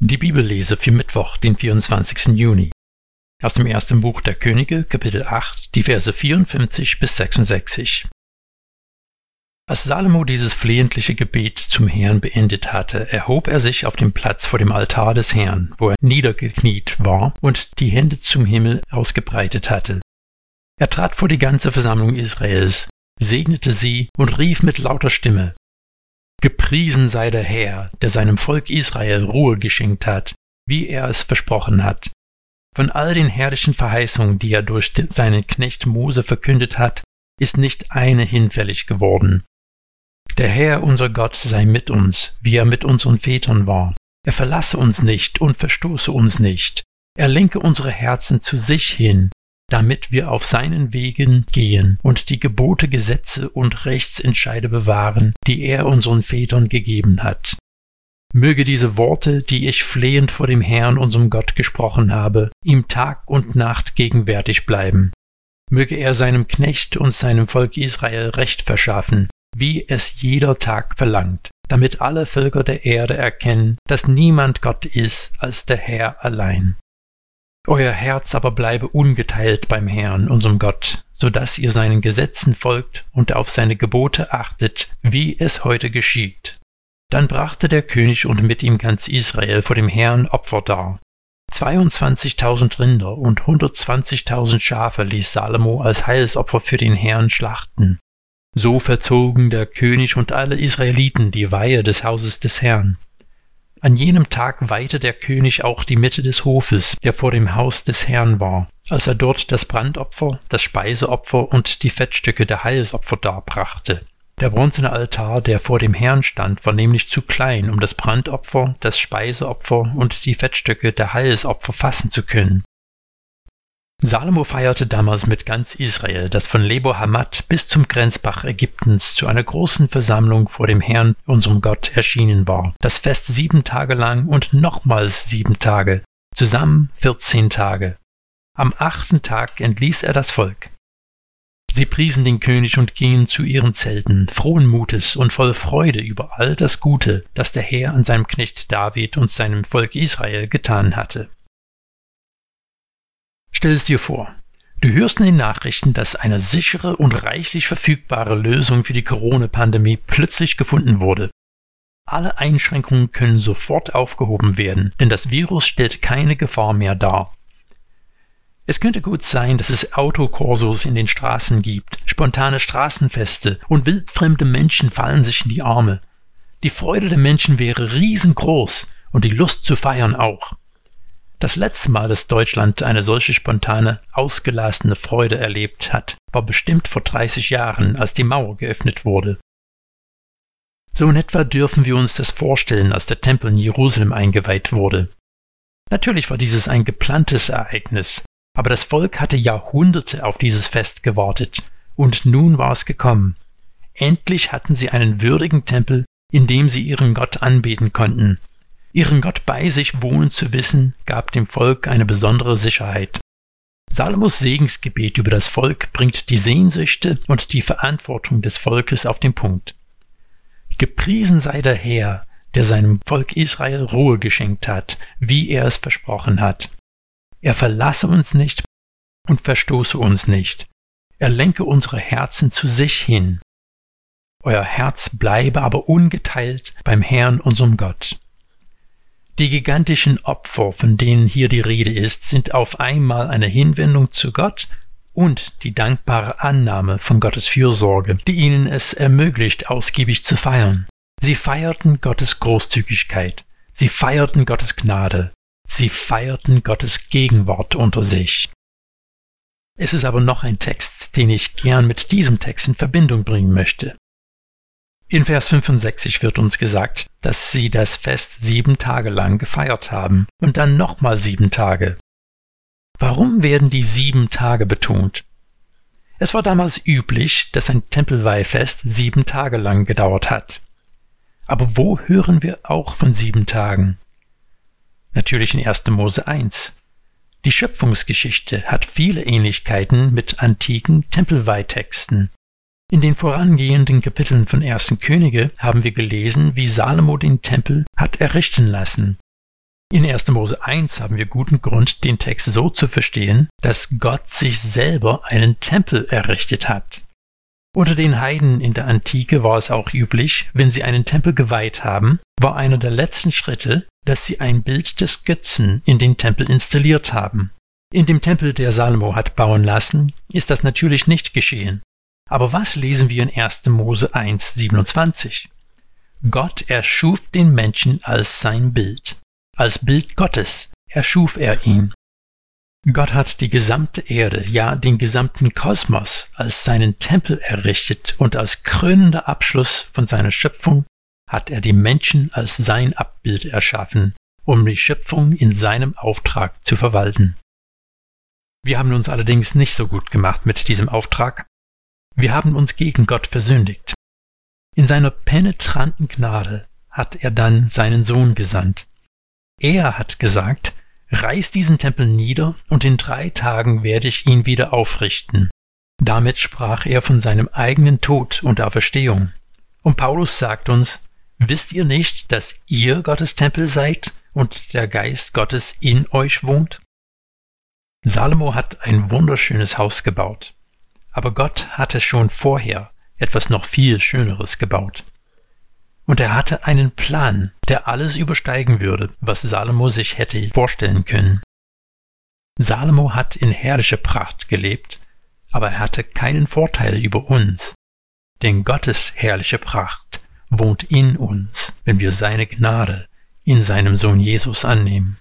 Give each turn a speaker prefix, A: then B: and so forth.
A: Die Bibellese für Mittwoch, den 24. Juni. Aus dem ersten Buch der Könige, Kapitel 8, die Verse 54 bis 66. Als Salomo dieses flehentliche Gebet zum Herrn beendet hatte, erhob er sich auf dem Platz vor dem Altar des Herrn, wo er niedergekniet war und die Hände zum Himmel ausgebreitet hatte. Er trat vor die ganze Versammlung Israels, segnete sie und rief mit lauter Stimme, Gepriesen sei der Herr, der seinem Volk Israel Ruhe geschenkt hat, wie er es versprochen hat. Von all den herrlichen Verheißungen, die er durch seinen Knecht Mose verkündet hat, ist nicht eine hinfällig geworden. Der Herr unser Gott sei mit uns, wie er mit unseren Vätern war. Er verlasse uns nicht und verstoße uns nicht. Er lenke unsere Herzen zu sich hin, damit wir auf seinen Wegen gehen und die Gebote, Gesetze und Rechtsentscheide bewahren, die er unseren Vätern gegeben hat. Möge diese Worte, die ich flehend vor dem Herrn, unserem Gott, gesprochen habe, ihm Tag und Nacht gegenwärtig bleiben. Möge er seinem Knecht und seinem Volk Israel Recht verschaffen, wie es jeder Tag verlangt, damit alle Völker der Erde erkennen, dass niemand Gott ist als der Herr allein. Euer Herz aber bleibe ungeteilt beim Herrn, unserem Gott, so dass ihr seinen Gesetzen folgt und auf seine Gebote achtet, wie es heute geschieht. Dann brachte der König und mit ihm ganz Israel vor dem Herrn Opfer dar. 22.000 Rinder und 120.000 Schafe ließ Salomo als Heilsopfer für den Herrn schlachten. So verzogen der König und alle Israeliten die Weihe des Hauses des Herrn. An jenem Tag weihte der König auch die Mitte des Hofes, der vor dem Haus des Herrn war, als er dort das Brandopfer, das Speiseopfer und die Fettstücke der Heilsopfer darbrachte. Der bronzene Altar, der vor dem Herrn stand, war nämlich zu klein, um das Brandopfer, das Speiseopfer und die Fettstücke der Heilsopfer fassen zu können. Salomo feierte damals mit ganz Israel, das von Lebo Hamat bis zum Grenzbach Ägyptens zu einer großen Versammlung vor dem Herrn, unserem Gott, erschienen war. Das Fest sieben Tage lang und nochmals sieben Tage, zusammen vierzehn Tage. Am achten Tag entließ er das Volk. Sie priesen den König und gingen zu ihren Zelten, frohen Mutes und voll Freude über all das Gute, das der Herr an seinem Knecht David und seinem Volk Israel getan hatte. Stell es dir vor. Du hörst in den Nachrichten, dass eine sichere und reichlich verfügbare Lösung für die Corona-Pandemie plötzlich gefunden wurde. Alle Einschränkungen können sofort aufgehoben werden, denn das Virus stellt keine Gefahr mehr dar. Es könnte gut sein, dass es Autokorsos in den Straßen gibt, spontane Straßenfeste und wildfremde Menschen fallen sich in die Arme. Die Freude der Menschen wäre riesengroß und die Lust zu feiern auch. Das letzte Mal, dass Deutschland eine solche spontane, ausgelassene Freude erlebt hat, war bestimmt vor 30 Jahren, als die Mauer geöffnet wurde. So in etwa dürfen wir uns das vorstellen, als der Tempel in Jerusalem eingeweiht wurde. Natürlich war dieses ein geplantes Ereignis, aber das Volk hatte Jahrhunderte auf dieses Fest gewartet, und nun war es gekommen. Endlich hatten sie einen würdigen Tempel, in dem sie ihren Gott anbeten konnten, Ihren Gott bei sich wohnen zu wissen, gab dem Volk eine besondere Sicherheit. Salomos Segensgebet über das Volk bringt die Sehnsüchte und die Verantwortung des Volkes auf den Punkt. Gepriesen sei der Herr, der seinem Volk Israel Ruhe geschenkt hat, wie er es versprochen hat. Er verlasse uns nicht und verstoße uns nicht. Er lenke unsere Herzen zu sich hin. Euer Herz bleibe aber ungeteilt beim Herrn unserem Gott. Die gigantischen Opfer, von denen hier die Rede ist, sind auf einmal eine Hinwendung zu Gott und die dankbare Annahme von Gottes Fürsorge, die ihnen es ermöglicht, ausgiebig zu feiern. Sie feierten Gottes Großzügigkeit, sie feierten Gottes Gnade, sie feierten Gottes Gegenwart unter sich. Es ist aber noch ein Text, den ich gern mit diesem Text in Verbindung bringen möchte. In Vers 65 wird uns gesagt, dass sie das Fest sieben Tage lang gefeiert haben und dann nochmal sieben Tage. Warum werden die sieben Tage betont? Es war damals üblich, dass ein Tempelweihfest sieben Tage lang gedauert hat. Aber wo hören wir auch von sieben Tagen? Natürlich in 1. Mose 1. Die Schöpfungsgeschichte hat viele Ähnlichkeiten mit antiken Tempelweihtexten. In den vorangehenden Kapiteln von Ersten Könige haben wir gelesen, wie Salomo den Tempel hat errichten lassen. In 1. Mose 1 haben wir guten Grund, den Text so zu verstehen, dass Gott sich selber einen Tempel errichtet hat. Unter den Heiden in der Antike war es auch üblich, wenn sie einen Tempel geweiht haben, war einer der letzten Schritte, dass sie ein Bild des Götzen in den Tempel installiert haben. In dem Tempel, der Salomo hat bauen lassen, ist das natürlich nicht geschehen. Aber was lesen wir in 1. Mose 1, 27? Gott erschuf den Menschen als sein Bild. Als Bild Gottes erschuf er ihn. Gott hat die gesamte Erde, ja den gesamten Kosmos als seinen Tempel errichtet und als krönender Abschluss von seiner Schöpfung hat er die Menschen als sein Abbild erschaffen, um die Schöpfung in seinem Auftrag zu verwalten. Wir haben uns allerdings nicht so gut gemacht mit diesem Auftrag. Wir haben uns gegen Gott versündigt. In seiner penetranten Gnade hat er dann seinen Sohn gesandt, er hat gesagt, reiß diesen Tempel nieder, und in drei Tagen werde ich ihn wieder aufrichten. Damit sprach er von seinem eigenen Tod und Auferstehung. Und Paulus sagt uns, wisst ihr nicht, dass ihr Gottes Tempel seid und der Geist Gottes in euch wohnt? Salomo hat ein wunderschönes Haus gebaut. Aber Gott hatte schon vorher etwas noch viel Schöneres gebaut. Und er hatte einen Plan, der alles übersteigen würde, was Salomo sich hätte vorstellen können. Salomo hat in herrlicher Pracht gelebt, aber er hatte keinen Vorteil über uns. Denn Gottes herrliche Pracht wohnt in uns, wenn wir seine Gnade in seinem Sohn Jesus annehmen.